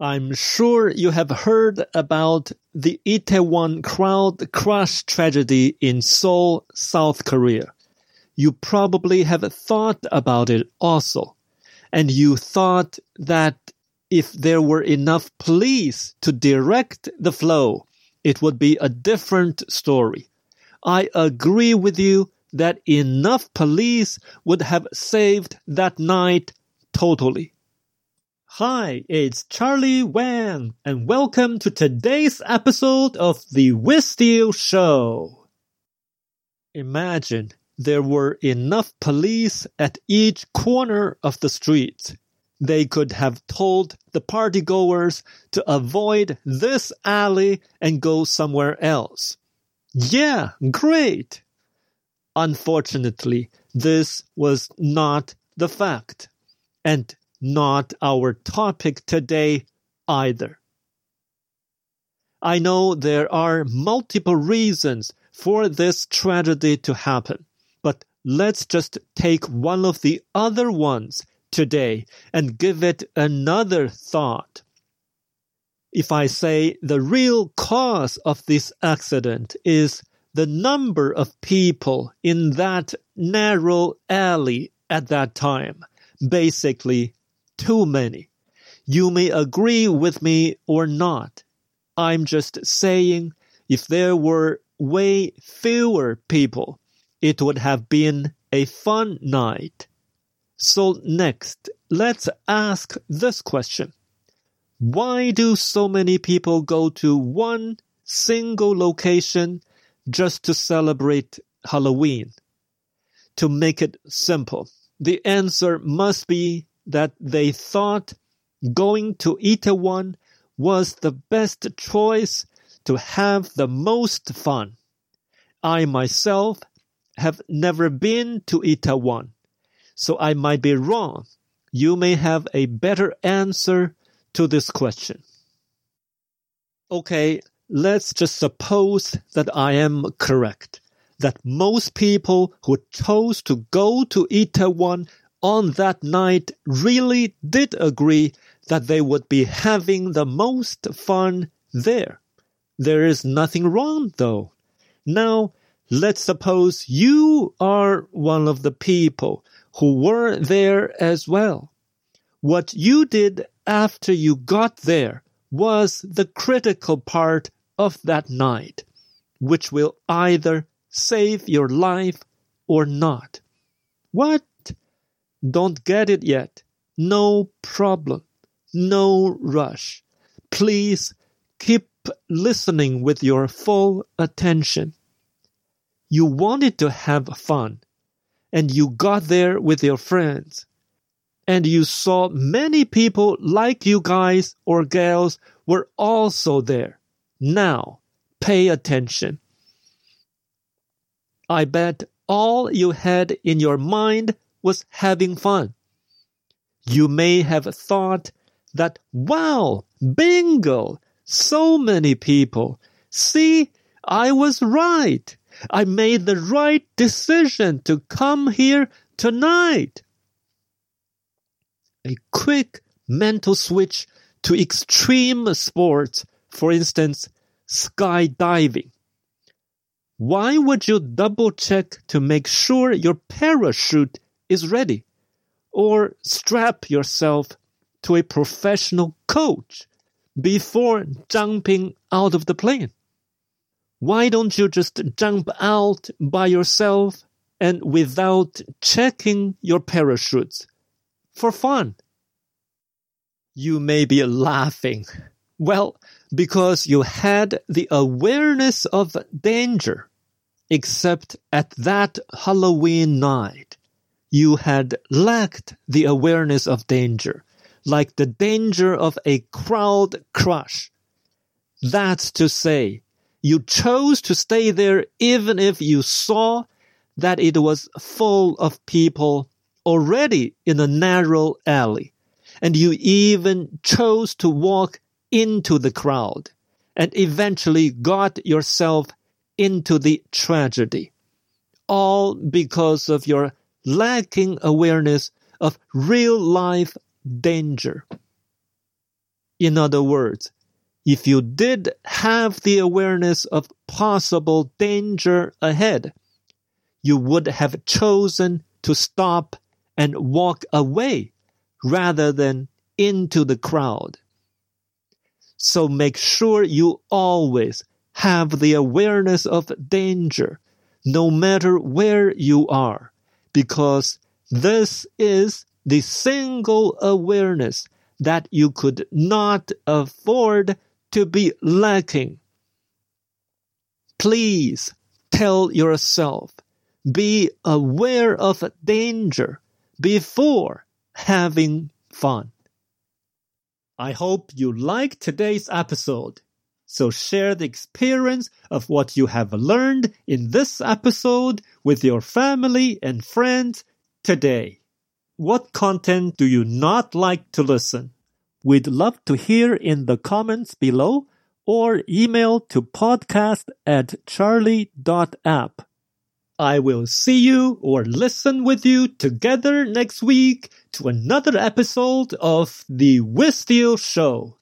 I'm sure you have heard about the Itaewon crowd crush tragedy in Seoul, South Korea. You probably have thought about it also. And you thought that if there were enough police to direct the flow, it would be a different story. I agree with you that enough police would have saved that night totally. Hi, it's Charlie Wang, and welcome to today's episode of The Wissteel Show. Imagine there were enough police at each corner of the street. They could have told the partygoers to avoid this alley and go somewhere else. Yeah, great! Unfortunately, this was not the fact. And not our topic today either. I know there are multiple reasons for this tragedy to happen, but let's just take one of the other ones today and give it another thought. If I say the real cause of this accident is the number of people in that narrow alley at that time, basically too many. You may agree with me or not. I'm just saying if there were way fewer people, it would have been a fun night. So next, let's ask this question. Why do so many people go to one single location just to celebrate Halloween? To make it simple, the answer must be that they thought going to Itaewon was the best choice to have the most fun. I myself have never been to Itaewon, so I might be wrong. You may have a better answer to this question. Okay, let's just suppose that I am correct. That most people who chose to go to Itaewon on that night really did agree that they would be having the most fun there. There is nothing wrong though. Now, let's suppose you are one of the people who were there as well. What you did after you got there was the critical part of that night, which will either save your life or not. What don't get it yet? No problem. No rush. Please keep listening with your full attention. You wanted to have fun, and you got there with your friends, and you saw many people like you guys or gals were also there. Now, pay attention. I bet all you had in your mind was having fun. You may have thought that, wow, bingo, so many people. See, I was right. I made the right decision to come here tonight. A quick mental switch to extreme sports, for instance, skydiving. Why would you double check to make sure your parachute is ready. Or strap yourself to a professional coach before jumping out of the plane. Why don't you just jump out by yourself and without checking your parachutes for fun? You may be laughing. Well, because you had the awareness of danger, except at that Halloween night you had lacked the awareness of danger, like the danger of a crowd crush. That's to say, you chose to stay there even if you saw that it was full of people already in a narrow alley, and you even chose to walk into the crowd and eventually got yourself into the tragedy. All because of your lacking awareness of real life danger. In other words, if you did have the awareness of possible danger ahead, you would have chosen to stop and walk away rather than into the crowd. So make sure you always have the awareness of danger, no matter where you are, because this is the single awareness that you could not afford to be lacking. Please tell yourself, be aware of danger before having fun. I hope you like today's episode. So share the experience of what you have learned in this episode with your family and friends today. What content do you not like to listen? We'd love to hear in the comments below or email to podcast at charlie.app. I will see you or listen with you together next week to another episode of The Wissteel Show.